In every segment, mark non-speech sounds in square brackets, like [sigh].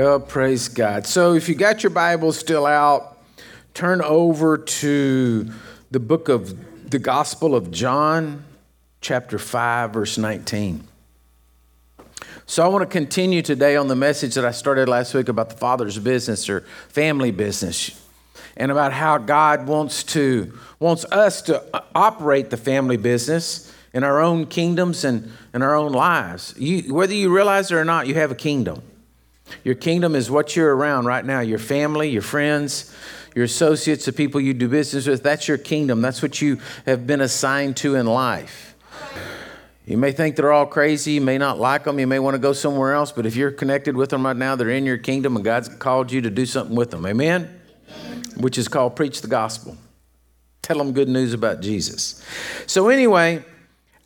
Oh, praise God. So if you got your Bible still out, turn over to the book of the Gospel of John, chapter 5, verse 19. So I want to continue today on the message that I started last week about the Father's business or family business and about how God wants to wants us to operate the family business in our own kingdoms and in our own lives. You, whether you realize it or not, you have a kingdom. Your kingdom is what you're around right now your family, your friends, your associates, the people you do business with. That's your kingdom. That's what you have been assigned to in life. You may think they're all crazy. You may not like them. You may want to go somewhere else. But if you're connected with them right now, they're in your kingdom and God's called you to do something with them. Amen? Which is called preach the gospel. Tell them good news about Jesus. So, anyway,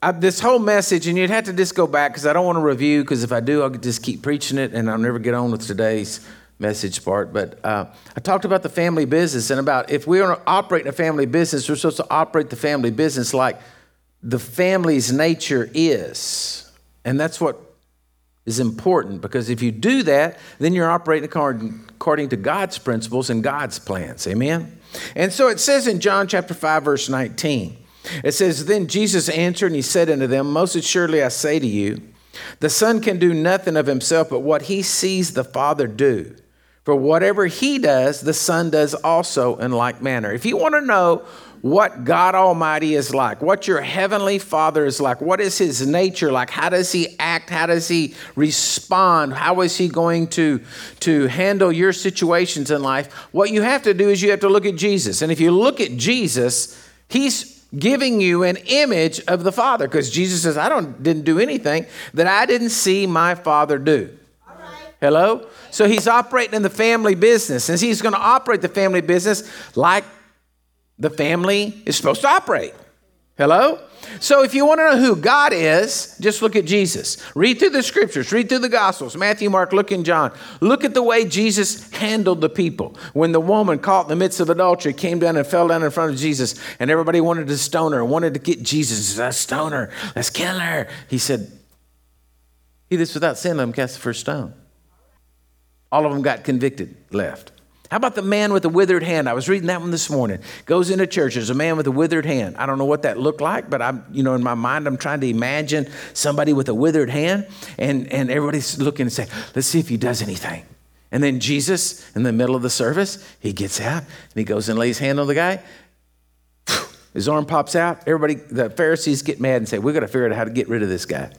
I, this whole message, and you'd have to just go back because I don't want to review, because if I do, I'll just keep preaching it and I'll never get on with today's message part. But uh, I talked about the family business and about if we're going to operate in a family business, we're supposed to operate the family business like the family's nature is. And that's what is important because if you do that, then you're operating according to God's principles and God's plans. Amen? And so it says in John chapter 5, verse 19. It says, Then Jesus answered and he said unto them, Most assuredly I say to you, the Son can do nothing of himself but what he sees the Father do. For whatever he does, the Son does also in like manner. If you want to know what God Almighty is like, what your heavenly Father is like, what is his nature like, how does he act, how does he respond, how is he going to, to handle your situations in life, what you have to do is you have to look at Jesus. And if you look at Jesus, he's giving you an image of the Father because Jesus says, I don't, didn't do anything that I didn't see my Father do. Hello? So he's operating in the family business, and he's going to operate the family business like the family is supposed to operate. Hello? So if you want to know who God is, just look at Jesus. Read through the scriptures, read through the gospels Matthew, Mark, Luke, and John. Look at the way Jesus handled the people. When the woman caught in the midst of adultery came down and fell down in front of Jesus, and everybody wanted to stone her, wanted to get Jesus. Let's stone her, let's kill her. He said, He that's without sin, let him cast the first stone. All of them got convicted, left. How about the man with the withered hand? I was reading that one this morning. Goes into church. There's a man with a withered hand. I don't know what that looked like, but I'm, you know, in my mind, I'm trying to imagine somebody with a withered hand, and, and everybody's looking and saying, let's see if he does anything. And then Jesus, in the middle of the service, he gets out and he goes and lays hand on the guy. His arm pops out. Everybody, the Pharisees get mad and say, We're going to figure out how to get rid of this guy.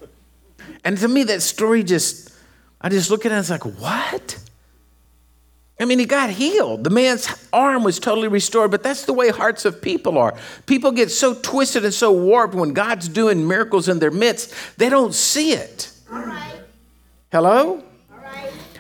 And to me, that story just, I just look at it and it's like, What? I mean, he got healed. The man's arm was totally restored, but that's the way hearts of people are. People get so twisted and so warped when God's doing miracles in their midst, they don't see it. Hello?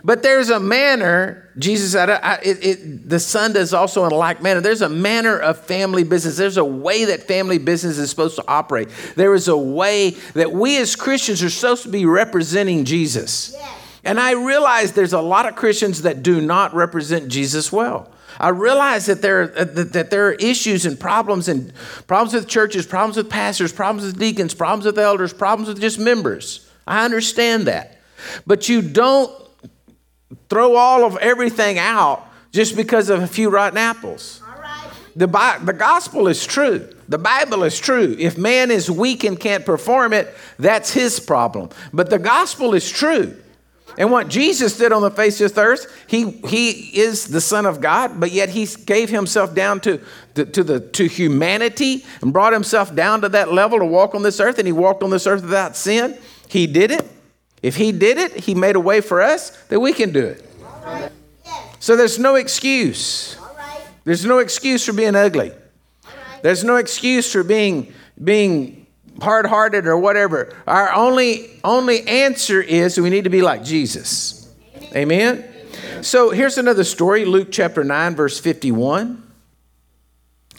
But there's a manner, Jesus said, I, it, it, the Son does also in a like manner. There's a manner of family business. There's a way that family business is supposed to operate. There is a way that we as Christians are supposed to be representing Jesus. Yeah. And I realize there's a lot of Christians that do not represent Jesus well. I realize that there, uh, that there are issues and problems and problems with churches, problems with pastors, problems with deacons, problems with elders, problems with just members. I understand that. But you don't throw all of everything out just because of a few rotten apples. The, the gospel is true. The Bible is true. If man is weak and can't perform it, that's his problem. But the gospel is true. And what Jesus did on the face of this earth, he, he is the Son of God, but yet he gave himself down to, to, to, the, to humanity and brought himself down to that level to walk on this earth, and he walked on this earth without sin. He did it. If he did it, he made a way for us that we can do it. So there's no excuse. There's no excuse for being ugly. There's no excuse for being, being hard hearted or whatever. Our only, only answer is we need to be like Jesus. Amen? So here's another story Luke chapter 9, verse 51.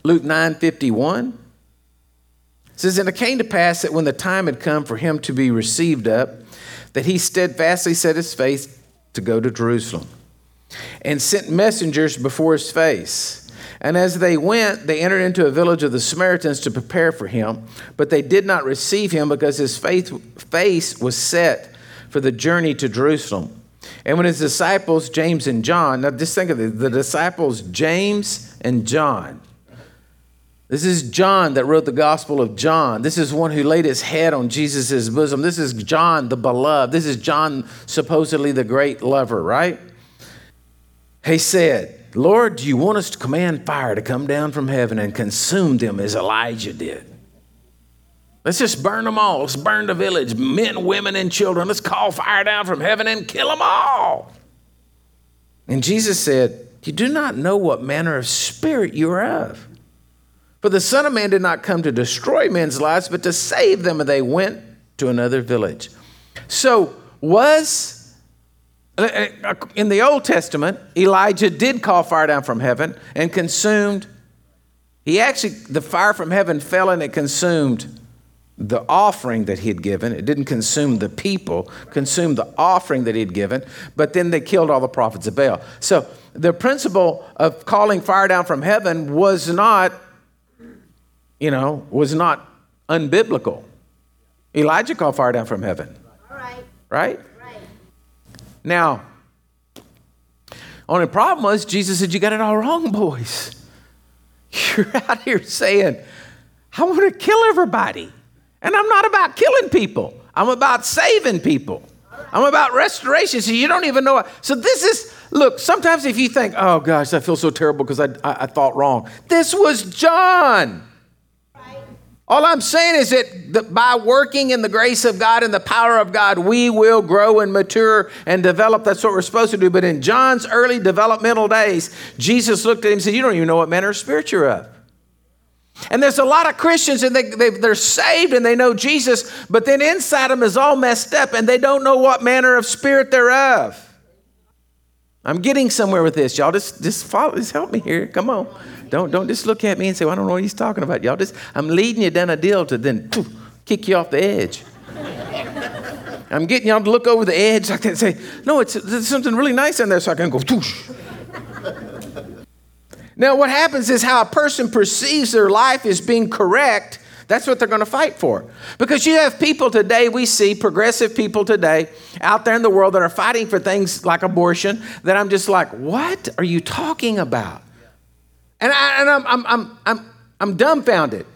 Luke 9 51 it says, And it came to pass that when the time had come for him to be received up, that he steadfastly set his face to go to Jerusalem and sent messengers before his face and as they went, they entered into a village of the Samaritans to prepare for him, but they did not receive him because his faith, face was set for the journey to Jerusalem. And when his disciples, James and John, now just think of it, the disciples, James and John. This is John that wrote the Gospel of John. This is one who laid his head on Jesus' bosom. This is John the beloved. This is John, supposedly the great lover, right? He said, Lord, do you want us to command fire to come down from heaven and consume them as Elijah did? Let's just burn them all. Let's burn the village, men, women, and children. Let's call fire down from heaven and kill them all. And Jesus said, You do not know what manner of spirit you are of. For the Son of Man did not come to destroy men's lives, but to save them. And they went to another village. So, was Uh, uh, in the Old Testament, Elijah did call fire down from heaven and consumed. He actually, the fire from heaven fell and it consumed the offering that he had given. It didn't consume the people, consumed the offering that he had given, but then they killed all the prophets of Baal. So the principle of calling fire down from heaven was not, you know, was not unbiblical. Elijah called fire down from heaven. All right. Right? Now, only problem was Jesus said, You got it all wrong, boys. [laughs] You're out here saying, I want to kill everybody. And I'm not about killing people, I'm about saving people. I'm about restoration. So you don't even know. So this is, look, sometimes if you think, oh gosh, I feel so terrible because I, I, I, thought wrong. This was John. All I'm saying is that, by working in the grace of God and the power of God, we will grow and mature and develop. That's what we're supposed to do. But in John's early developmental days, Jesus looked at him and said, You don't even know what manner of spirit you're of. And there's a lot of Christians and they, they, they're saved and they know Jesus, but then inside them is all messed up and they don't know what manner of spirit they're of. I'm getting somewhere with this. Y'all just, just follow, just help me here. Come on. Don't, don't just look at me and say, well, I don't know what he's talking about. Y'all just, I'm leading you down a deal to then poof, kick you off the edge. I'm getting y'all to look over the edge. I can say, no, it's, there's something really nice in there so I can go, Toosh. Now, what happens is how a person perceives their life as being correct. That's what they're going to fight for. Because you have people today, we see progressive people today out there in the world that are fighting for things like abortion that I'm just like, what are you talking about? And, I, and I'm, I'm, I'm, I'm, I'm dumbfounded.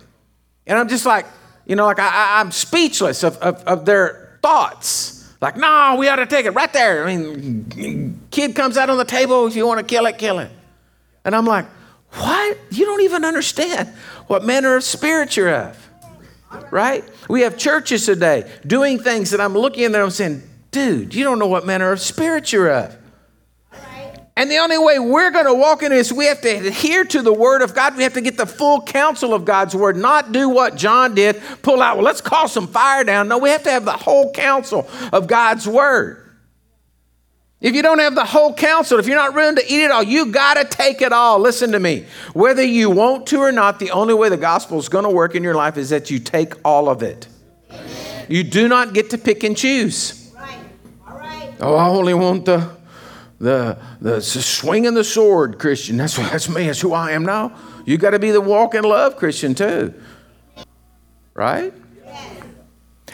And I'm just like, you know, like I, am speechless of, of, of their thoughts. Like, no, we ought to take it right there. I mean, kid comes out on the table. If you want to kill it, kill it. And I'm like, what? You don't even understand what manner of spirit you're of. Right? We have churches today doing things that I'm looking in there and I'm saying, dude, you don't know what manner of spirit you're of. And the only way we're going to walk in is we have to adhere to the Word of God. We have to get the full counsel of God's Word, not do what John did, pull out, well, let's call some fire down. No, we have to have the whole counsel of God's Word. If you don't have the whole counsel, if you're not willing to eat it all, you got to take it all. Listen to me. Whether you want to or not, the only way the gospel is going to work in your life is that you take all of it. You do not get to pick and choose. Right. All right. Oh, I only want the the the swinging the sword Christian. That's that's me. That's who I am now. You got to be the walk in love Christian too. Right?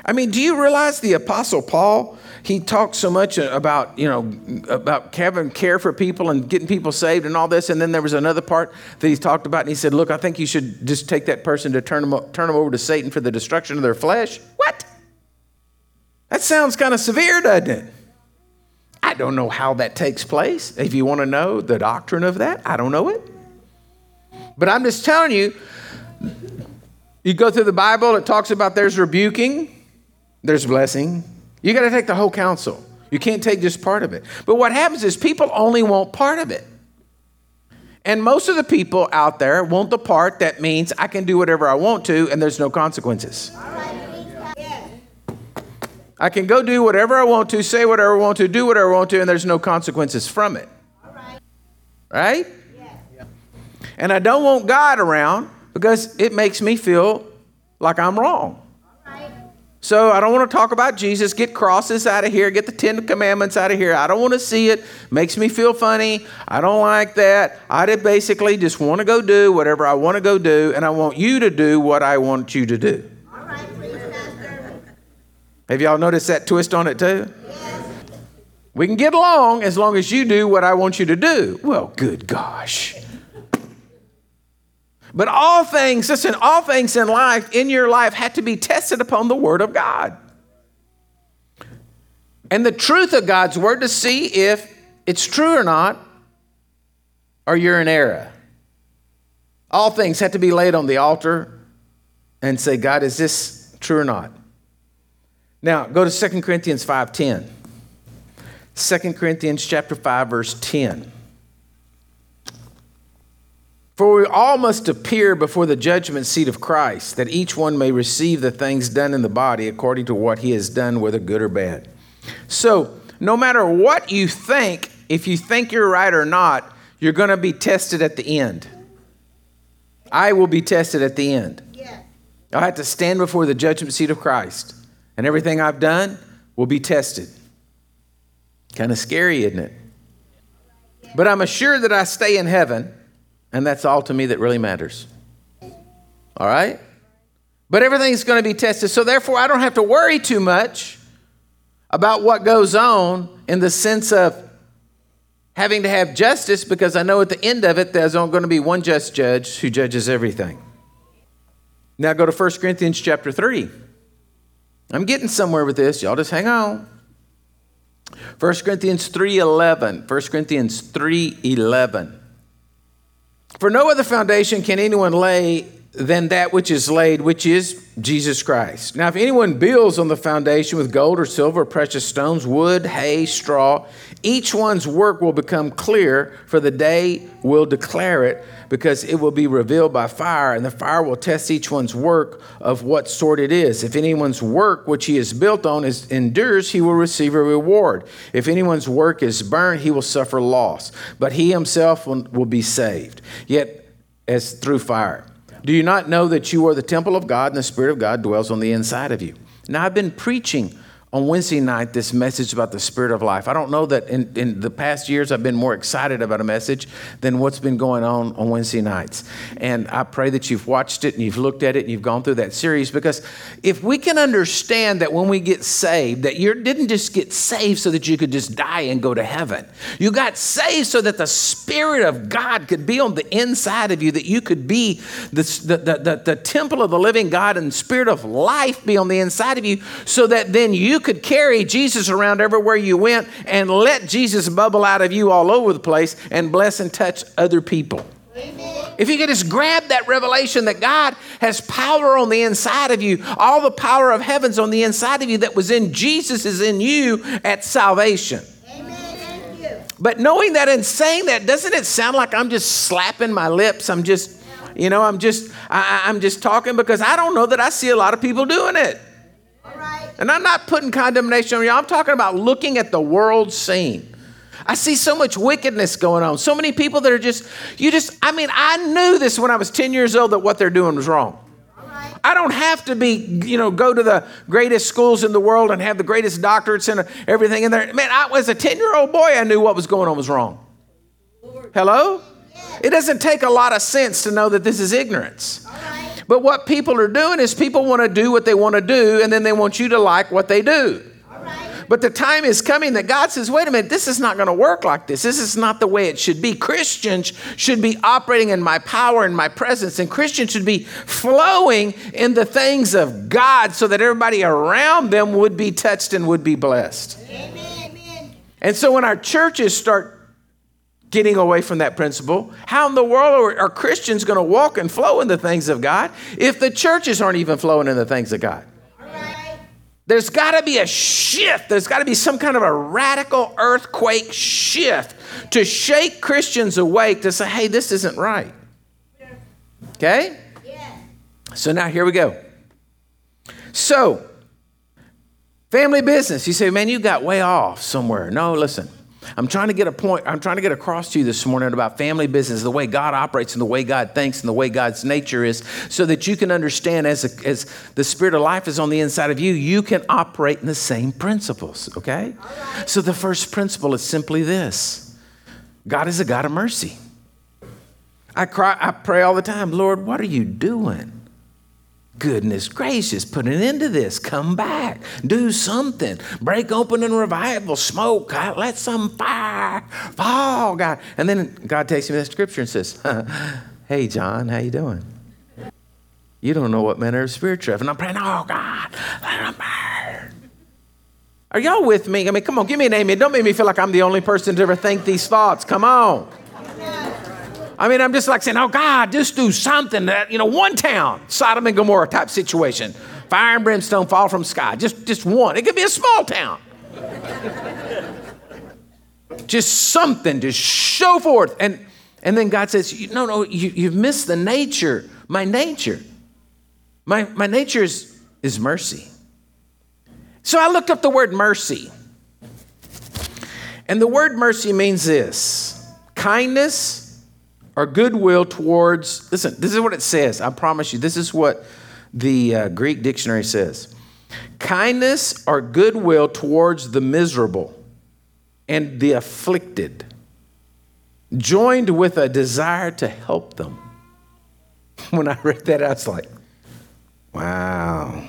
I mean, do you realize the apostle Paul he talked so much about, you know, about having care for people and getting people saved and all this. And then there was another part that he talked about, and he said, Look, I think you should just take that person to turn them, turn them over to Satan for the destruction of their flesh. What? That sounds kind of severe, doesn't it? I don't know how that takes place. If you want to know the doctrine of that, I don't know it. But I'm just telling you, you go through the Bible, it talks about there's rebuking, there's blessing, you got to take the whole counsel. You can't take just part of it. But what happens is people only want part of it. And most of the people out there want the part that means I can do whatever I want to and there's no consequences. I can go do whatever I want to, say whatever I want to, do whatever I want to, and there's no consequences from it. Right? And I don't want God around because it makes me feel like I'm wrong. So I don't want to talk about Jesus. Get crosses out of here. Get the Ten Commandments out of here. I don't want to see it. Makes me feel funny. I don't like that. I basically just want to go do whatever I want to go do, and I want you to do what I want you to do. Have y'all noticed that twist on it too? We can get along as long as you do what I want you to do. Well, good gosh. But all things, listen, all things in life, in your life, had to be tested upon the Word of God. And the truth of God's Word to see if it's true or not, or you're in error. All things had to be laid on the altar and say, God, is this true or not? Now, go to 2 Corinthians 5.10. 2 Corinthians chapter 5, verse 10. For we all must appear before the judgment seat of Christ, that each one may receive the things done in the body according to what he has done, whether good or bad. So, no matter what you think, if you think you're right or not, you're going to be tested at the end. I will be tested at the end. Yeah. I'll have to stand before the judgment seat of Christ, and everything I've done will be tested. Kind of scary, isn't it? But I'm assured that I stay in heaven, and that's all to me that really matters. All right? But everything's going to be tested, so therefore I don't have to worry too much about what goes on in the sense of having to have justice because I know at the end of it there's only going to be one just judge who judges everything. Now go to 1 Corinthians chapter 3. I'm getting somewhere with this. Y'all just hang on. 1 Corinthians 3:11. 1 Corinthians 3:11. For no other foundation can anyone lay than that which is laid, which is Jesus Christ. Now, if anyone builds on the foundation with gold or silver, precious stones, wood, hay, straw, each one's work will become clear, for the day will declare it, because it will be revealed by fire, and the fire will test each one's work of what sort it is. If anyone's work which he has built on is endures, he will receive a reward. If anyone's work is burned, he will suffer loss, but he himself will, will be saved, yet as through fire. Do you not know that you are the temple of God and the Spirit of God dwells on the inside of you? Now, I've been preaching on Wednesday night this message about the spirit of life. I don't know that in, in the past years I've been more excited about a message than what's been going on on Wednesday nights. And I pray that you've watched it and you've looked at it and you've gone through that series because if we can understand that when we get saved, that you didn't just get saved so that you could just die and go to heaven. You got saved so that the Spirit of God could be on the inside of you, that you could be the, the, the, the, temple of the living God and Spirit of life be on the inside of you so that then you could carry Jesus around everywhere you went and let Jesus bubble out of you all over the place and bless and touch other people. Amen. If you could just grab that revelation that God has power on the inside of you, all the power of heaven's on the inside of you that was in Jesus is in you at salvation. But knowing that and saying that, doesn't it sound like I'm just slapping my lips? I'm just, you know, I'm just, I, I'm just talking because I don't know that I see a lot of people doing it. And I'm not putting condemnation on you, I'm talking about looking at the world scene. I see so much wickedness going on. So many people that are just, you just, I mean, I knew this when I was 10 years old that what they're doing was wrong. I don't have to be, you know, go to the greatest schools in the world and have the greatest doctorates and everything in there. Man, I was a 10 year old boy, I knew what was going on was wrong. Hello? It doesn't take a lot of sense to know that this is ignorance. But what people are doing is people want to do what they want to do, and then they want you to like what they do. But the time is coming that God says, wait a minute, this is not going to work like this. This is not the way it should be. Christians should be operating in my power and my presence, and Christians should be flowing in the things of God so that everybody around them would be touched and would be blessed. Amen. And so when our churches start getting away from that principle. How in the world are, are Christians going to walk and flow in the things of God if the churches aren't even flowing in the things of God? There's got to be a shift. There's got to be some kind of a radical earthquake shift to shake Christians awake to say, hey, this isn't right. Okay? Yeah. So now here we go. So, family business. You say, man, you got way off somewhere. No, listen. I'm trying to get a point, I'm trying to get across to you this morning about family business, the way God operates and the way God thinks and the way God's nature is, so that you can understand as, a, as the spirit of life is on the inside of you, you can operate in the same principles, okay? Right. So the first principle is simply this God is a God of mercy. I cry, I pray all the time, Lord, what are you doing? Goodness gracious, put an end to this. Come back. Do something. Break open in revival. Smoke. God, let some fire fall, God. And then God takes me to the scripture and says, [laughs] Hey, John, how you doing? You don't know what manner of spirit you have. And I'm praying, oh, God, let burn. Are y'all with me? I mean, come on, give me an amen. Don't make me feel like I'm the only person to ever think these thoughts. Come on. I mean, I'm just like saying, oh God, just do something that, you know, one town, Sodom and Gomorrah type situation. Fire and brimstone fall from sky. Just, just one. It could be a small town. just something to show forth. And, and then God says, no, no, you, you've missed the nature, my nature. My, my nature is, is mercy. So I looked up the word mercy. And the word mercy means this kindness, or goodwill towards, listen, this is what it says. I promise you, this is what the uh, Greek dictionary says kindness or goodwill towards the miserable and the afflicted, joined with a desire to help them. [laughs] When I read that, I was like, wow.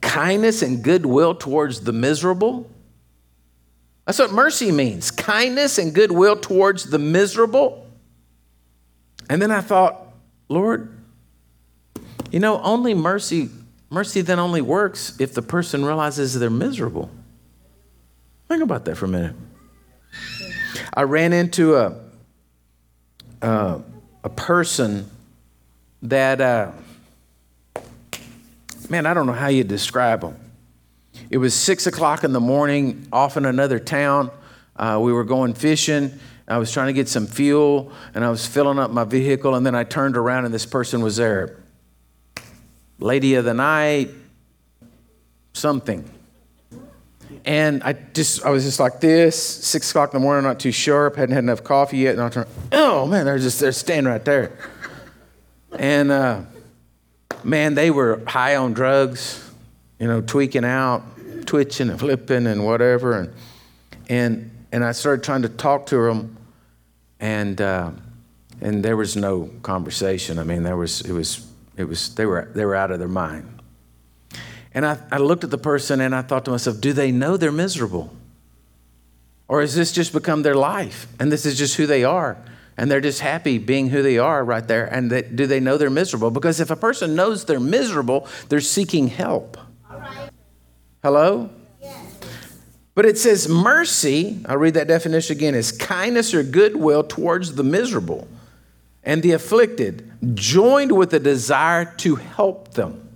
Kindness and goodwill towards the miserable that's what mercy means kindness and goodwill towards the miserable. And then I thought, Lord, you know, only mercy, mercy then only works if the person realizes they're miserable. Think about that for a minute. I ran into a, a, a person that, uh, man, I don't know how you describe them. It was six o'clock in the morning, off in another town. Uh, we were going fishing. I was trying to get some fuel and I was filling up my vehicle, and then I turned around and this person was there. Lady of the night, something. And I just, I was just like this, six o'clock in the morning, not too sharp, hadn't had enough coffee yet, and I turned, oh man, they're just, they're standing right there. And uh, man, they were high on drugs, you know, tweaking out twitching and flipping and whatever. And, and, and I started trying to talk to them, and, uh, and there was no conversation. I mean, there was, it was, it was, they were, they were out of their mind. And I, I looked at the person and I thought to myself, do they know they're miserable? Or has this just become their life? And this is just who they are. And they're just happy being who they are right there. And do they know they're miserable? Because if a person knows they're miserable, they're seeking help. Hello? Yes. But it says mercy, I'll read that definition again, is kindness or goodwill towards the miserable and the afflicted, joined with a desire to help them.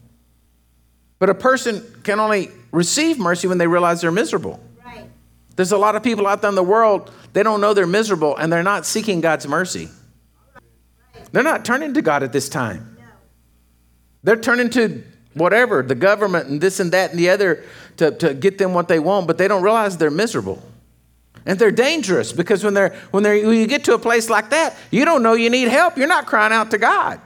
But a person can only receive mercy when they realize they're miserable. Right. There's a lot of people out there in the world, they don't know they're miserable and they're not seeking God's mercy. They're not turning to God at this time. No. They're turning to whatever, the government and this and that and the other to, to get them what they want, but they don't realize they're miserable. And they're dangerous because when, they're, when, they're, when you get to a place like that, you don't know you need help. You're not crying out to God.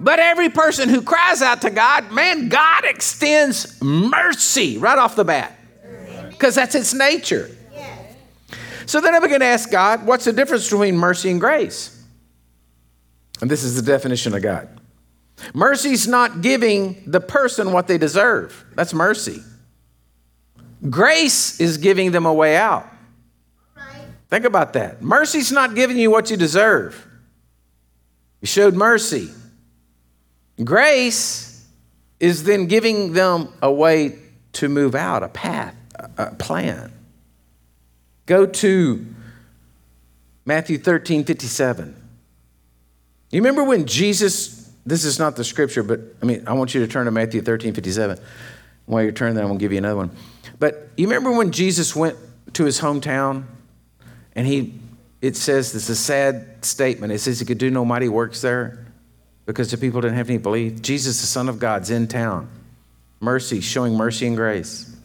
But every person who cries out to God, man, God extends mercy right off the bat because that's its nature. So then I begin to ask God, what's the difference between mercy and grace? And this is the definition of God Mercy's not giving the person what they deserve. That's mercy. Grace is giving them a way out. Think about that. Mercy's not giving you what you deserve. You showed mercy. Grace is then giving them a way to move out, a path, a plan. Go to Matthew 13 57. You remember when Jesus this is not the scripture, but I mean, I want you to turn to Matthew 13, 57. While you're turning there, I'm going to give you another one. But you remember when Jesus went to his hometown and he, it says, this is a sad statement. It says he could do no mighty works there because the people didn't have any belief. Jesus, the Son of God's in town. Mercy, showing mercy and grace.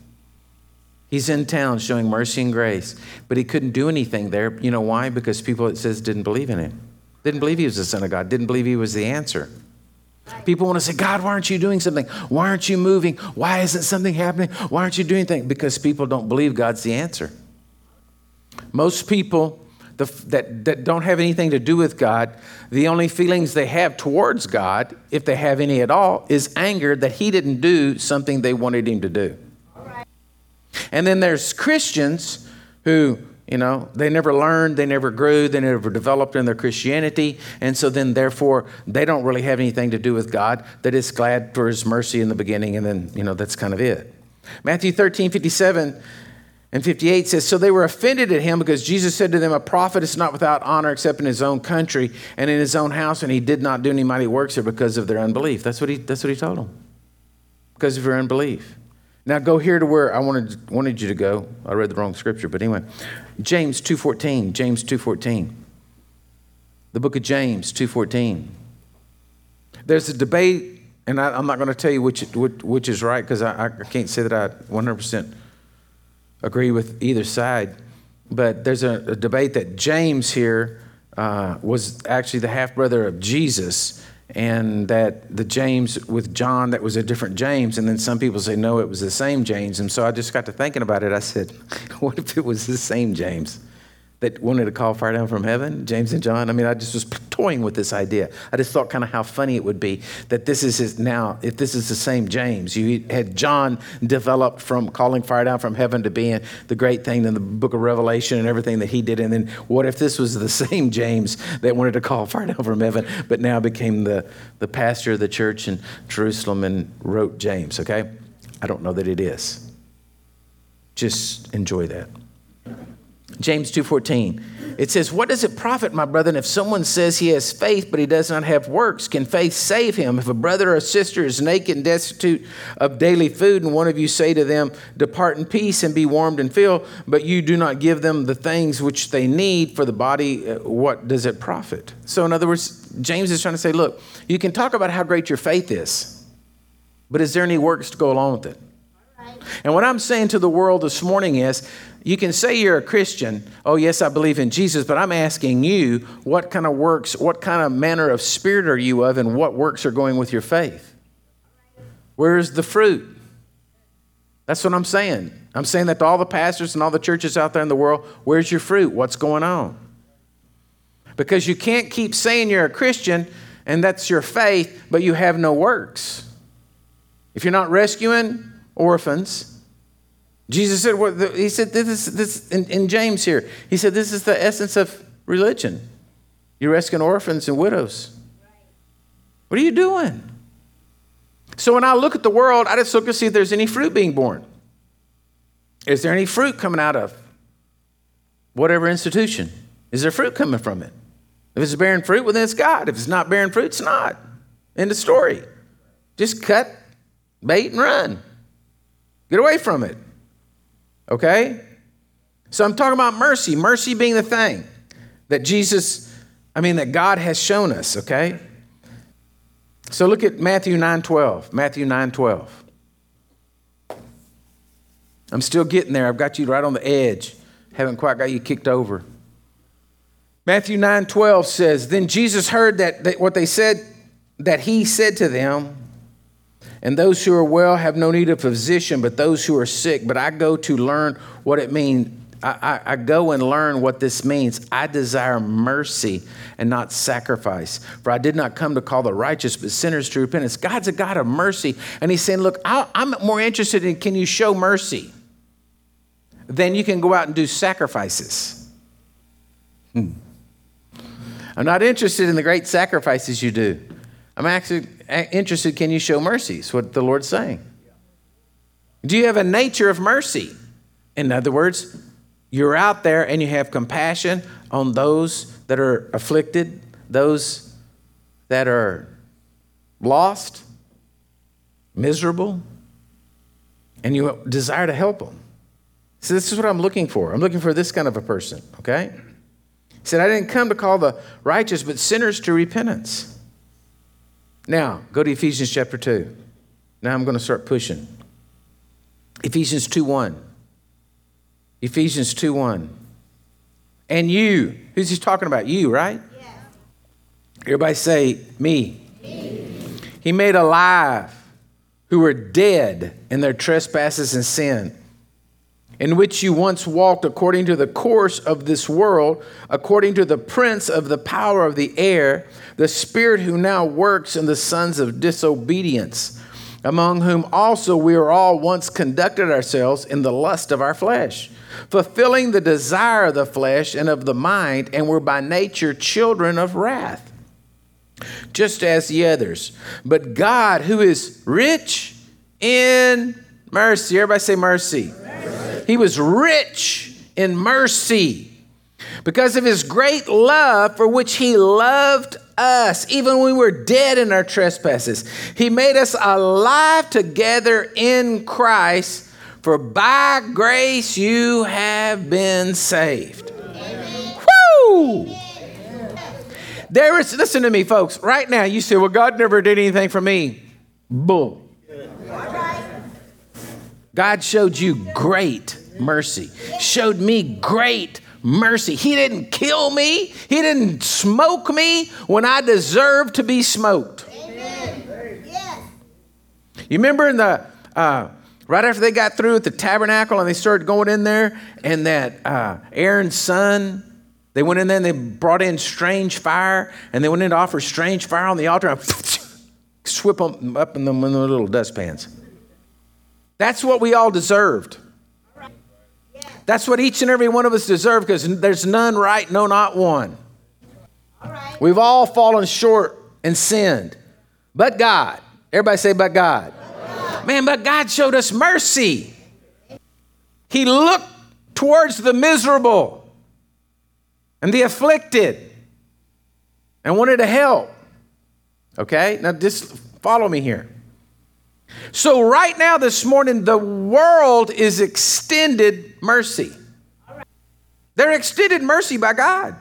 He's in town showing mercy and grace, but he couldn't do anything there. You know why? Because people, it says, didn't believe in him. Didn't believe he was the Son of God, didn't believe he was the answer. People want to say, God, why aren't you doing something? Why aren't you moving? Why isn't something happening? Why aren't you doing anything? Because people don't believe God's the answer. Most people the, that, that don't have anything to do with God, the only feelings they have towards God, if they have any at all, is anger that He didn't do something they wanted Him to do. And then there's Christians who, you know, they never learned, they never grew, they never developed in their Christianity. And so then, therefore, they don't really have anything to do with God. They're just glad for His mercy in the beginning, and then, you know, that's kind of it. Matthew 13, 57 and 58 says, So they were offended at him because Jesus said to them, A prophet is not without honor except in his own country and in his own house, and he did not do any mighty works there because of their unbelief. That's what he, that's what he told them. Because of your unbelief. Now go here to where I wanted, wanted you to go. I read the wrong scripture, but anyway. James 2.14. James 2.14. The book of James 2.14. There's a debate, and I, am not going to tell you which, which, which is right because I, I can't say that I 100% agree with either side. But there's a, a debate that James here uh, was actually the half brother of Jesus, and that the James with John, that was a different James. And then some people say, no, it was the same James. And so I just got to thinking about it. I said, [laughs] what if it was the same James? That wanted to call fire down from heaven, James and John. I mean, I just was toying with this idea. I just thought kind of how funny it would be that this is his, now, if this is the same James, you had John developed from calling fire down from heaven to being the great thing in the book of Revelation and everything that he did. And then what if this was the [laughs] same James that wanted to call fire down from heaven, but now became the, the pastor of the church in Jerusalem and wrote James, okay? I don't know that it is. Just enjoy that. James 2:14. It says, "What does it profit, my brethren, if someone says he has faith but he does not have works? Can faith save him? If a brother or sister is naked and destitute of daily food, and one of you say to them, Depart in peace and be warmed and filled, but you do not give them the things which they need for the body, uh, what does it profit?" So in other words, James is trying to say, look, you can talk about how great your faith is, but is there any works to go along with it? And what I'm saying to the world this morning is you can say you're a Christian. Oh, yes, I believe in Jesus, but I'm asking you what kind of works, what kind of manner of spirit are you of, and what works are going with your faith? Where's the fruit? That's what I'm saying. I'm saying that to all the pastors and all the churches out there in the world where's your fruit? What's going on? Because you can't keep saying you're a Christian and that's your faith, but you have no works. If you're not rescuing orphans, Jesus said, what the, he said, this, is this in, in James here, he said, this is the essence of religion. You're rescuing orphans and widows. What are you doing? So when I look at the world, I just look to see if there's any fruit being born. Is there any fruit coming out of whatever institution? Is there fruit coming from it? If it's bearing fruit, well, then it's God. If it's not bearing fruit, it's not. End of story. Just cut, bait, and run. Get away from it. Okay? So I'm talking about mercy, mercy being the thing that Jesus, I mean, that God has shown us, okay? So look at Matthew 9 12. Matthew 9 12. I'm still getting there. I've got you right on the edge. Haven't quite got you kicked over. Matthew 9 12 says, Then Jesus heard that, that what they said, that he said to them, and those who are well have no need of a physician, but those who are sick. But I go to learn what it means. I, I, I, go and learn what this means. I desire mercy and not sacrifice. For I did not come to call the righteous, but sinners to repentance. God's a God of mercy. And He's saying, Look, I, I'm more interested in can you show mercy than you can go out and do sacrifices. Hmm. I'm not interested in the great sacrifices you do. I'm actually interested, can you show mercy? Is what the Lord's saying. Do you have a nature of mercy? In other words, you're out there and you have compassion on those that are afflicted, those that are lost, miserable, and you desire to help them. So, this is what I'm looking for. I'm looking for this kind of a person, okay? He said, I didn't come to call the righteous, but sinners to repentance. Now, go to Ephesians chapter 2. Now I'm going to start pushing. Ephesians 2 1. Ephesians 2 1. And you. Who's he talking about? You, right? Yeah. Everybody say, me. me. He made alive who were dead in their trespasses and sin, in which you once walked according to the course of this world, according to the prince of the power of the air, the spirit who now works in the sons of disobedience, among whom also we are all once conducted ourselves in the lust of our flesh, fulfilling the desire of the flesh and of the mind, and were by nature children of wrath, just as the others. But God, who is rich in mercy, everybody say mercy he was rich in mercy because of his great love for which he loved us, even when we were dead in our trespasses. He made us alive together in Christ, for by grace you have been saved. Amen. Woo! There is, listen to me, folks. Right now, you say, well, God never did anything for me. Bull. God showed you great mercy, showed me great mercy. He didn't kill me, He didn't smoke me when I deserved to be smoked. You remember in the, uh, right after they got through at the tabernacle and they started going in there, and that uh, Aaron's son, they went in there and they brought in strange fire, and they went in to offer strange fire on the altar and [laughs] swip them up in them in the little dustpans. That's what we all deserved. That's what each and every one of us deserve because there's none right, no, not one. We've all fallen short and sinned. But God. Everybody say, but God. God. Man, but God showed us mercy. He looked towards the miserable and the afflicted and wanted to help. Okay? Now just follow me here. So, right now, this morning, the world is extended mercy. They're extended mercy by God.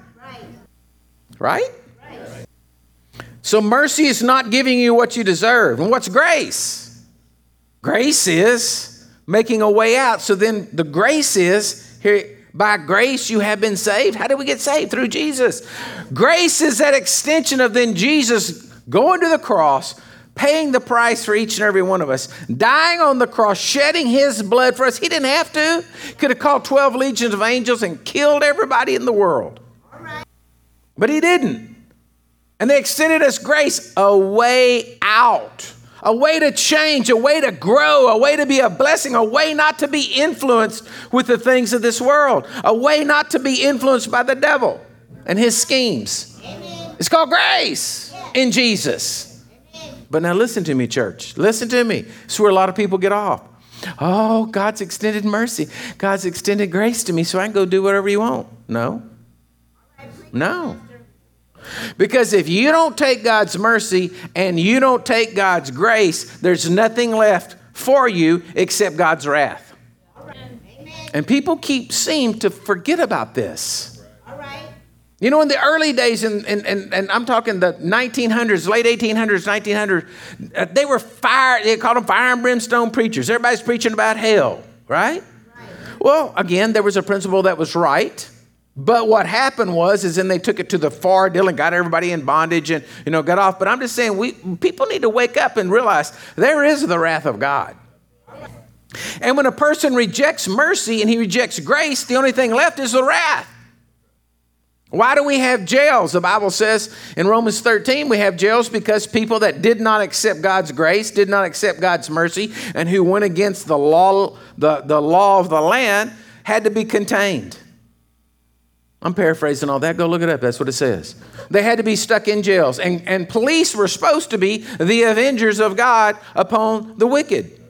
Right? right? So, mercy is not giving you what you deserve. And what's grace? Grace is making a way out. So, then the grace is here. By grace, you have been saved. How did we get saved? Through Jesus. Grace is that extension of then Jesus going to the cross, paying the price for each and every one of us, dying on the cross, shedding his blood for us. He didn't have to. Could have called 12 legions of angels and killed everybody in the world. But he didn't. And they extended us grace, a way out, a way to change, a way to grow, a way to be a blessing, a way not to be influenced with the things of this world, a way not to be influenced by the devil and his schemes. Amen. It's called grace in Jesus. But now listen to me, church. Listen to me. It's where a lot of people get off. Oh, God's extended mercy. God's extended grace to me so I can go do whatever you want. No. No. Because if you don't take God's mercy and you don't take God's grace, there's nothing left for you except God's wrath. And people keep seem to forget about this. You know, in the early days, and, and, and I'm talking the 1900s, late 1800s, 1900s, uh, they were fire, they called them fire and brimstone preachers. Everybody's preaching about hell, right? right? Well, again, there was a principle that was right. But what happened was, is then they took it to the far deal and got everybody in bondage and, you know, got off. But I'm just saying, we, people need to wake up and realize there is the wrath of God. And when a person rejects mercy and he rejects grace, the only thing left is the wrath. Why do we have jails? The Bible says in Romans 13, we have jails because people that did not accept God's grace, did not accept God's mercy, and who went against the law, the, the law of the land had to be contained. I'm paraphrasing all that. Go look it up. That's what it says. They had to be stuck in jails. And, and police were supposed to be the avengers of God upon the wicked.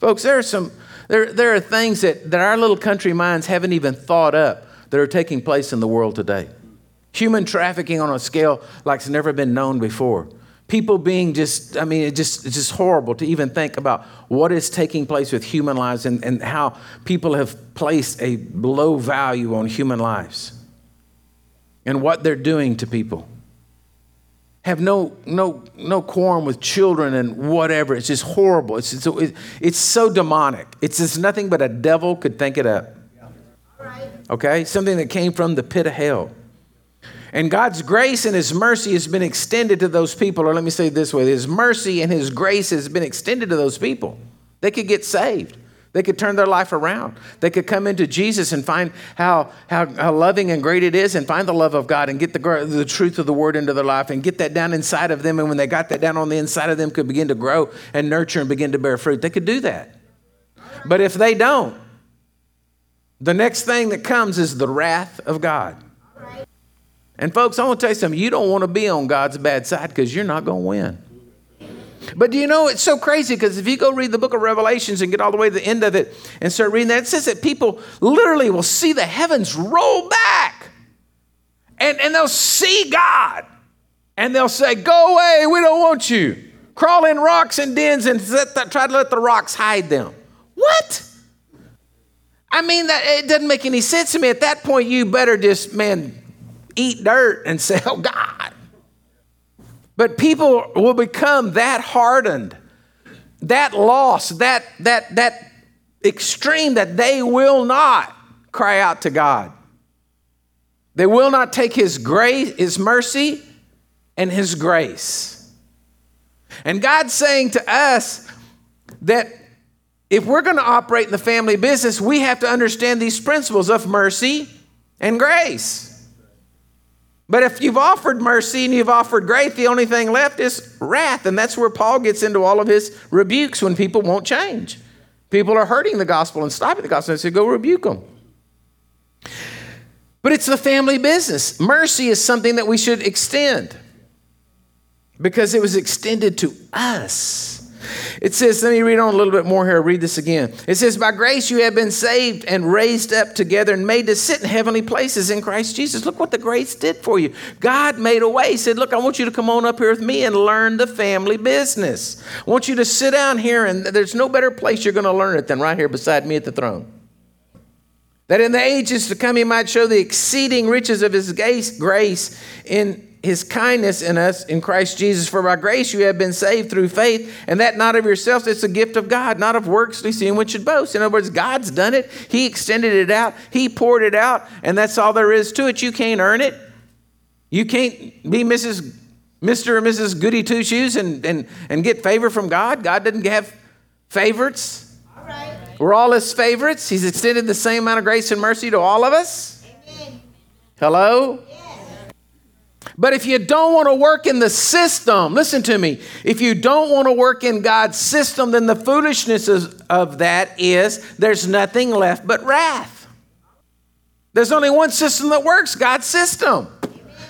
Folks, there are some there, there are things that, that our little country minds haven't even thought up that are taking place in the world today. Human trafficking on a scale like's never been known before. People being just, I mean, it just, it's just horrible to even think about what is taking place with human lives and, and how people have placed a low value on human lives and what they're doing to people. Have no, no, no quorum with children and whatever. It's just horrible. It's, it's, it's so demonic. It's just nothing but a devil could think it up okay? Something that came from the pit of hell. And God's grace and His mercy has been extended to those people. Or let me say it this way His mercy and His grace has been extended to those people. They could get saved. They could turn their life around. They could come into Jesus and find how, how, how loving and great it is and find the love of God and get the, the truth of the word into their life and get that down inside of them. And when they got that down on the inside of them, could begin to grow and nurture and begin to bear fruit. They could do that. But if they don't, the next thing that comes is the wrath of God. And folks, I want to tell you something. You don't want to be on God's bad side because you're not going to win. But do you know it's so crazy because if you go read the book of Revelations and get all the way to the end of it and start reading that, it says that people literally will see the heavens roll back and, and they'll see God and they'll say, Go away, we don't want you. Crawl in rocks and dens and the, try to let the rocks hide them. What? I mean, that, it doesn't make any sense to me. At that point, you better just, man, eat dirt and [laughs] say, Oh God. But people will become that hardened, that lost, that, that, that extreme that they will not cry out to God. They will not take his grace, his mercy, and his grace. And God's saying to us that if we're going to operate in the family business, we have to understand these principles of mercy and grace. But if you've offered mercy and you've offered grace, the only thing left is wrath. And that's where Paul gets into all of his rebukes when people won't change. People are hurting the gospel and stopping the gospel. And say, go rebuke them. But it's the family business. Mercy is something that we should extend because it was extended to us. It says, let me read on a little bit more here. Read this again. It says, By grace you have been saved and raised up together and made to sit in heavenly places in Christ Jesus. Look what the grace did for you. God made a way. He said, Look, I want you to come on up here with me and learn the family business. I want you to sit down here, and there's no better place you're going to learn it than right here beside me at the throne that in the ages to come he might show the exceeding riches of his grace in his kindness in us in Christ Jesus. For by grace you have been saved through faith, and that not of yourselves, it's a gift of God, not of works, lest anyone should boast. In other words, God's done it. He extended it out, He poured it out, and that's all there is to it. You can't earn it. You can't be Mrs. Mr. or Mrs. Goody Two Shoes and, and, and get favor from God. God doesn't have favorites. All right. We're all His favorites. He's extended the same amount of grace and mercy to all of us. Amen. Hello? But if you don't want to work in the system, listen to me. If you don't want to work in God's system, then the foolishness of that is there's nothing left but wrath. There's only one system that works God's system.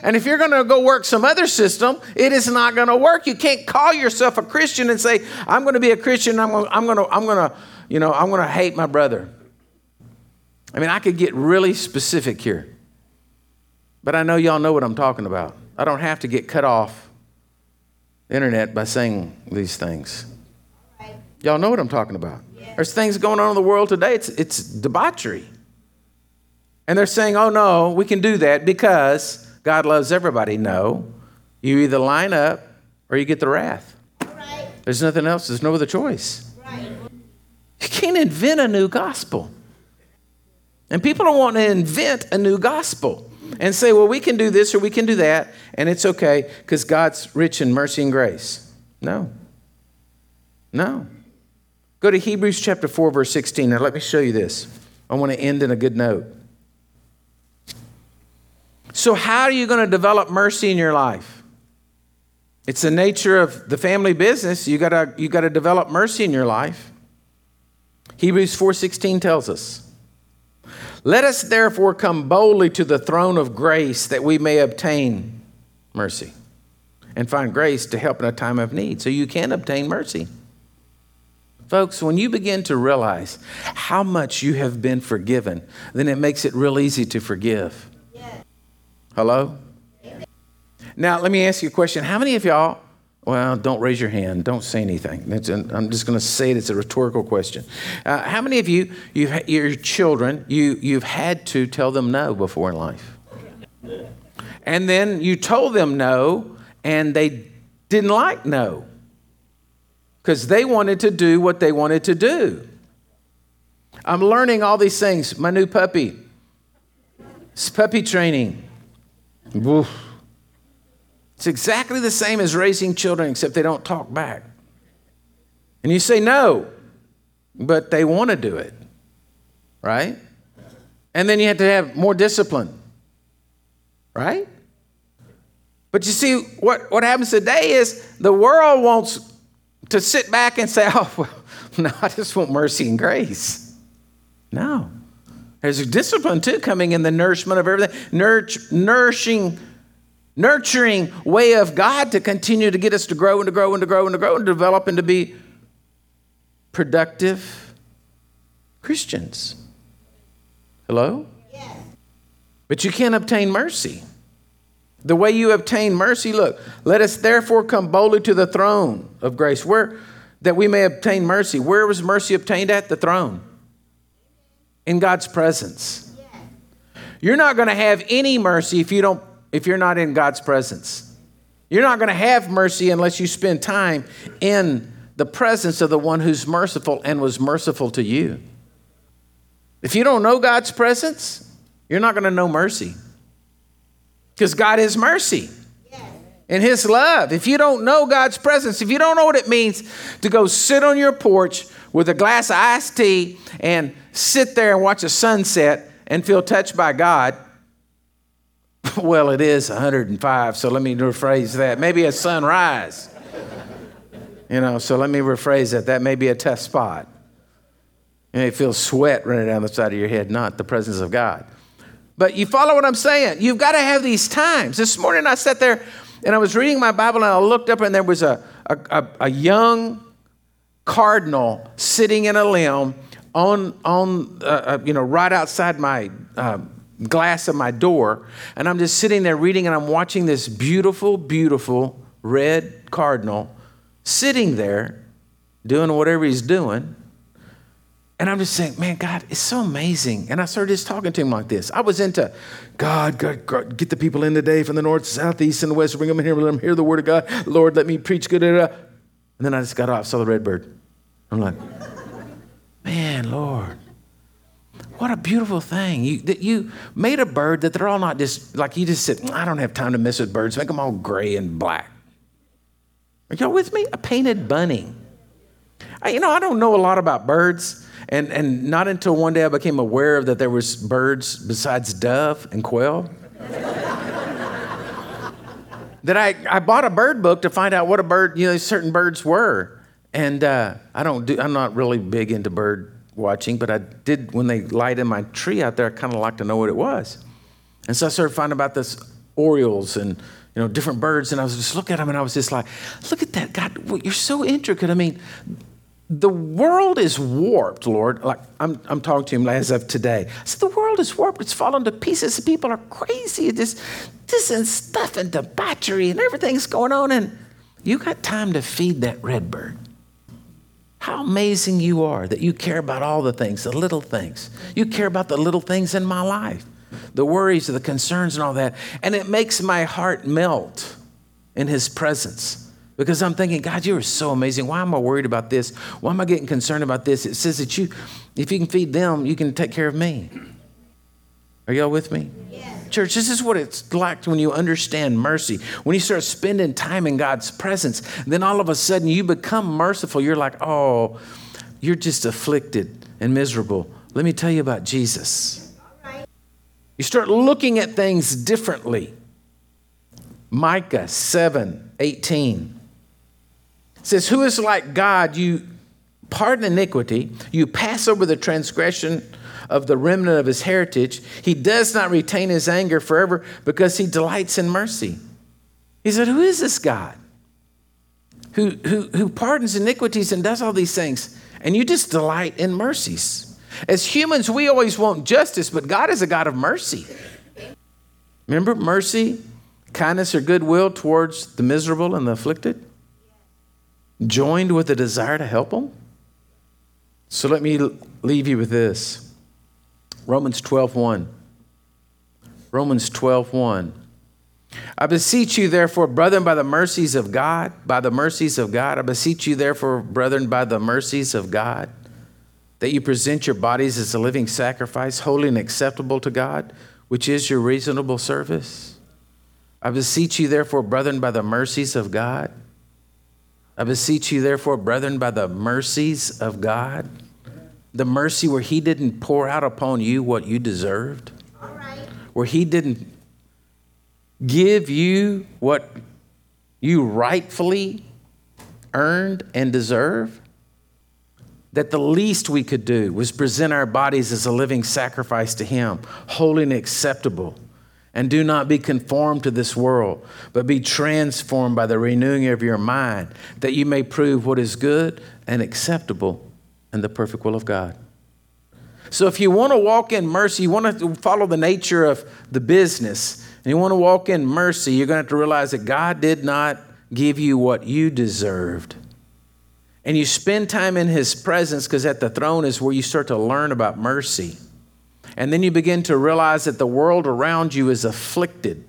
And if you're going to go work some other system, it is not going to work. You can't call yourself a Christian and say, "I'm going to be a Christian. I'm going, I'm going to, I'm going to, you know, I'm going to hate my brother." I mean, I could get really specific here. But I know y'all know what I'm talking about. I don't have to get cut off the internet by saying these things. Y'all know what I'm talking about. There's things going on in the world today, it's, it's debauchery. And they're saying, oh no, we can do that because God loves everybody. No. You either line up or you get the wrath. There's nothing else, there's no other choice. You can't invent a new gospel. And people don't want to invent a new gospel and say, well, we can do this or we can do that, and it's okay because God's rich in mercy and grace. No. No. Go to Hebrews chapter 4, verse 16. Now, let me show you this. I want to end in a good note. So, how are you going to develop mercy in your life? It's the nature of the family business. You gotta, you gotta develop mercy in your life. Hebrews 4:16 tells us. Let us therefore come boldly to the throne of grace that we may obtain mercy and find grace to help in a time of need. So you can obtain mercy. Folks, when you begin to realize how much you have been forgiven, then it makes it real easy to forgive. Yes. Hello? Now, let me ask you a question. How many of y'all well, don't raise your hand. Don't say anything. An, I'm just going to say it. It's a rhetorical question. Uh, how many of you, you've, your children, you, you've had to tell them no before in life? And then you told them no, and they didn't like no because they wanted to do what they wanted to do. I'm learning all these things. My new puppy, it's puppy training. Oof. It's exactly the same as raising children, except they don't talk back. And you say no. but they want to do it, right? And then you have to have more discipline, right? But you see, what, what happens today is the world wants to sit back and say, [laughs] oh, well, no, I just want mercy and grace. No. There's a discipline too coming in the nourishment of everything, nourishing, nurturing way of God to continue to get us to grow and to grow and to grow and to grow and to develop and to be productive Christians. Hello? Yes. But you can't obtain mercy. The way you obtain mercy, look, let us therefore come boldly to the throne of grace, where that we may obtain mercy. Where was mercy obtained at? The throne. In God's presence. You're not going to have any mercy if you don't if you're not in God's presence. You're not going to have mercy unless you spend time in the presence of the one who's merciful and was merciful to you. If you don't know God's presence, you're not going to know mercy. Because God is mercy and His love. If you don't know God's presence, if you don't know what it means to go sit on your porch with a glass of iced tea and sit there and watch a sunset and feel touched by God, [laughs] well, it is 105, so let me rephrase that. Maybe a sunrise. You know, so let me rephrase that. That may be a tough spot. You may feel sweat running down the side of your head, not the presence of God. But you follow what I'm saying? You've got to have these times. This morning I sat there and I was reading my Bible and I looked up and there was a, a, a, a young cardinal sitting in a limb on, on uh, uh, you know, right outside my uh, glass of my door. And I'm just sitting there reading and I'm watching this beautiful, beautiful red cardinal sitting there doing whatever he's doing. And I'm just saying, man, God, it's so amazing. And I started just talking to him like this. I was into God, God, God get the people in today from the north, south, east, and the west. Bring them in here, let them hear the word of God. Lord, let me preach good. And then I just got off, saw the red bird. I'm like, man, Lord, what a beautiful thing. You, that you made a bird that they're all not just, like you just said, I don't have time to mess with birds. Make them all gray and black. Are y'all with me? A painted bunting. I, you know, I don't know a lot about birds. And, and not until one day I became aware that there was birds besides dove and quail. [laughs] that I, I bought a bird book to find out what a bird, you know, certain birds were. And uh, I don't do, I'm not really big into bird watching, but I did, when they light in my tree out there, I kind of like to know what it was. And so I started finding about this orioles and, you know, different birds. And I was just looking at them and I was just like, look at that. God, you're so intricate. I mean, the world is warped, Lord. Like I'm, I'm talking to him as of today. Said, the world is warped. It's fallen to pieces. People are crazy. This, this and stuff and debauchery and everything's going on. And you got time to feed that red bird. How amazing you are that you care about all the things, the little things. You care about the little things in my life, the worries, the concerns, and all that. And it makes my heart melt in his presence. Because I'm thinking, God, you are so amazing. Why am I worried about this? Why am I getting concerned about this? It says that you, if you can feed them, you can take care of me. Are y'all with me? Yes. Church, this is what it's like when you understand mercy. When you start spending time in God's presence, then all of a sudden you become merciful. You're like, oh, you're just afflicted and miserable. Let me tell you about Jesus. You start looking at things differently. Micah 7 18 says, Who is like God? You pardon iniquity, you pass over the transgression of the remnant of his heritage. He does not retain his anger forever because he delights in mercy. He said, Who is this God who, who, who pardons iniquities and does all these things? And you just delight in mercies. As humans, we always want justice, but God is a God of mercy. Remember, mercy, kindness, or goodwill towards the miserable and the afflicted? joined with a desire to help them? So let me leave you with this. Romans 12:1. Romans 12:1. I beseech you, therefore, brethren, by the mercies of God, by the mercies of God, I beseech you, therefore, brethren, by the mercies of God, that you present your bodies as a living sacrifice, holy and acceptable to God, which is your reasonable service. I beseech you, therefore, brethren, by the mercies of God, I beseech you, therefore, brethren, by the mercies of God. The mercy where He didn't pour out upon you what you deserved? Where He didn't give you what you rightfully earned and deserve? That the least we could do was present our bodies as a living sacrifice to Him, holy and acceptable. And do not be conformed to this world, but be transformed by the renewing of your mind, that you may prove what is good and acceptable and the perfect will of God. So, if you want to walk in mercy, you want to follow the nature of the business, and you want to walk in mercy, you're going to have to realize that God did not give you what you deserved. And you spend time in His presence because at the throne is where you start to learn about mercy. And then you begin to realize that the world around you is afflicted.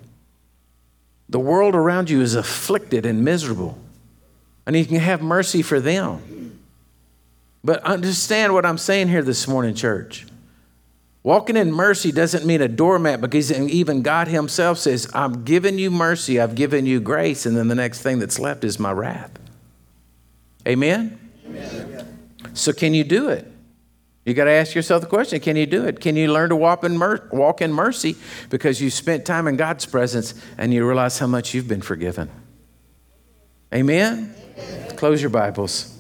The world around you is afflicted and miserable. And you can have mercy for them. But understand what I'm saying here this morning, church. Walking in mercy doesn't mean a doormat because even God Himself says, I'm giving you mercy, I've given you grace, and then the next thing that's left is my wrath. Amen? Amen. So, can you do it? You got to ask yourself the question can you do it? Can you learn to walk in, mer- walk in mercy because you spent time in God's presence and you realize how much you've been forgiven? Amen? Amen. Close your Bibles.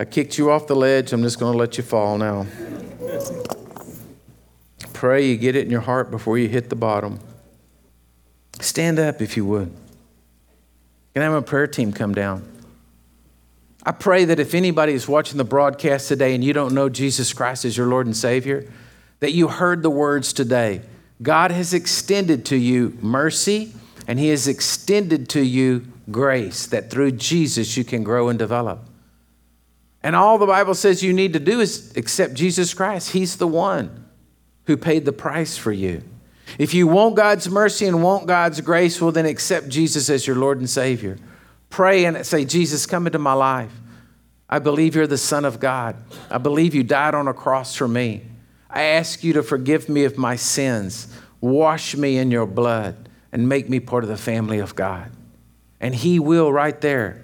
I kicked you off the ledge. I'm just going to let you fall now. Pray you get it in your heart before you hit the bottom. Stand up if you would. Can I have a prayer team come down? I pray that if anybody is watching the broadcast today and you don't know Jesus Christ as your Lord and Savior, that you heard the words today. God has extended to you mercy and He has extended to you grace, that through Jesus you can grow and develop. And all the Bible says you need to do is accept Jesus Christ. He's the one who paid the price for you. If you want God's mercy and want God's grace, well, then accept Jesus as your Lord and Savior. Pray and say, Jesus, come into my life. I believe you're the Son of God. I believe you died on a cross for me. I ask you to forgive me of my sins, wash me in your blood, and make me part of the family of God. And He will right there.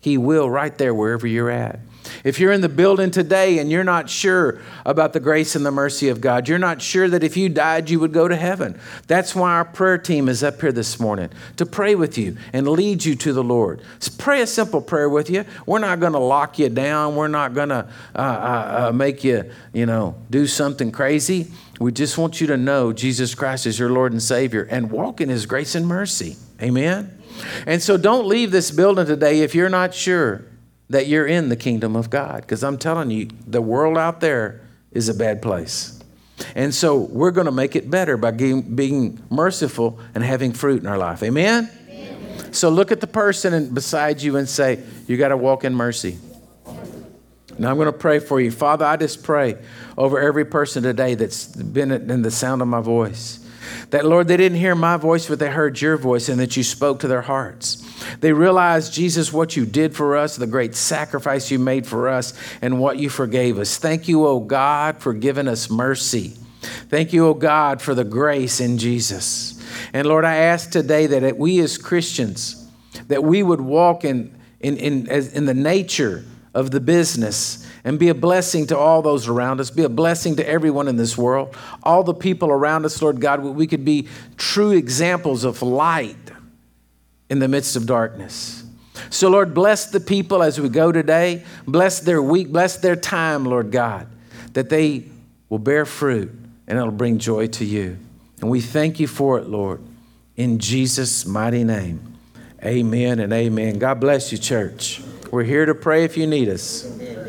He will right there wherever you're at. If you're in the building today and you're not sure about the grace and the mercy of God, you're not sure that if you died, you would go to heaven. That's why our prayer team is up here this morning to pray with you and lead you to the Lord. pray a simple prayer with you. We're not going to lock you down. We're not going to uh, uh, uh, make you, you know, do something crazy. We just want you to know Jesus Christ is your Lord and Savior and walk in His grace and mercy. Amen. And so don't leave this building today if you're not sure that you're in the kingdom of God. Because I'm telling you, the world out there is a bad place. And so we're going to make it better by being merciful and having fruit in our life. Amen? Amen. So look at the person beside you and say, You got to walk in mercy. Now I'm going to pray for you. Father, I just pray over every person today that's been in the sound of my voice. That, Lord, they didn't hear my voice, but they heard your voice and that you spoke to their hearts. They realized, Jesus, what you did for us, the great sacrifice you made for us, and what you forgave us. Thank you, O God, for giving us mercy. Thank you, O God, for the grace in Jesus. And Lord, I ask today that we as Christians, that we would walk in, in, in, in the nature of the business and be a blessing to all those around us, be a blessing to everyone in this world, all the people around us, Lord God, we could be true examples of light in the midst of darkness. So, Lord, bless the people as we go today. Bless their week, bless their time, Lord God, that they will bear fruit and it'll bring joy to you. And we thank you for it, Lord, in Jesus' mighty name. Amen and amen. God bless you, church. We're here to pray if you need us. Amen.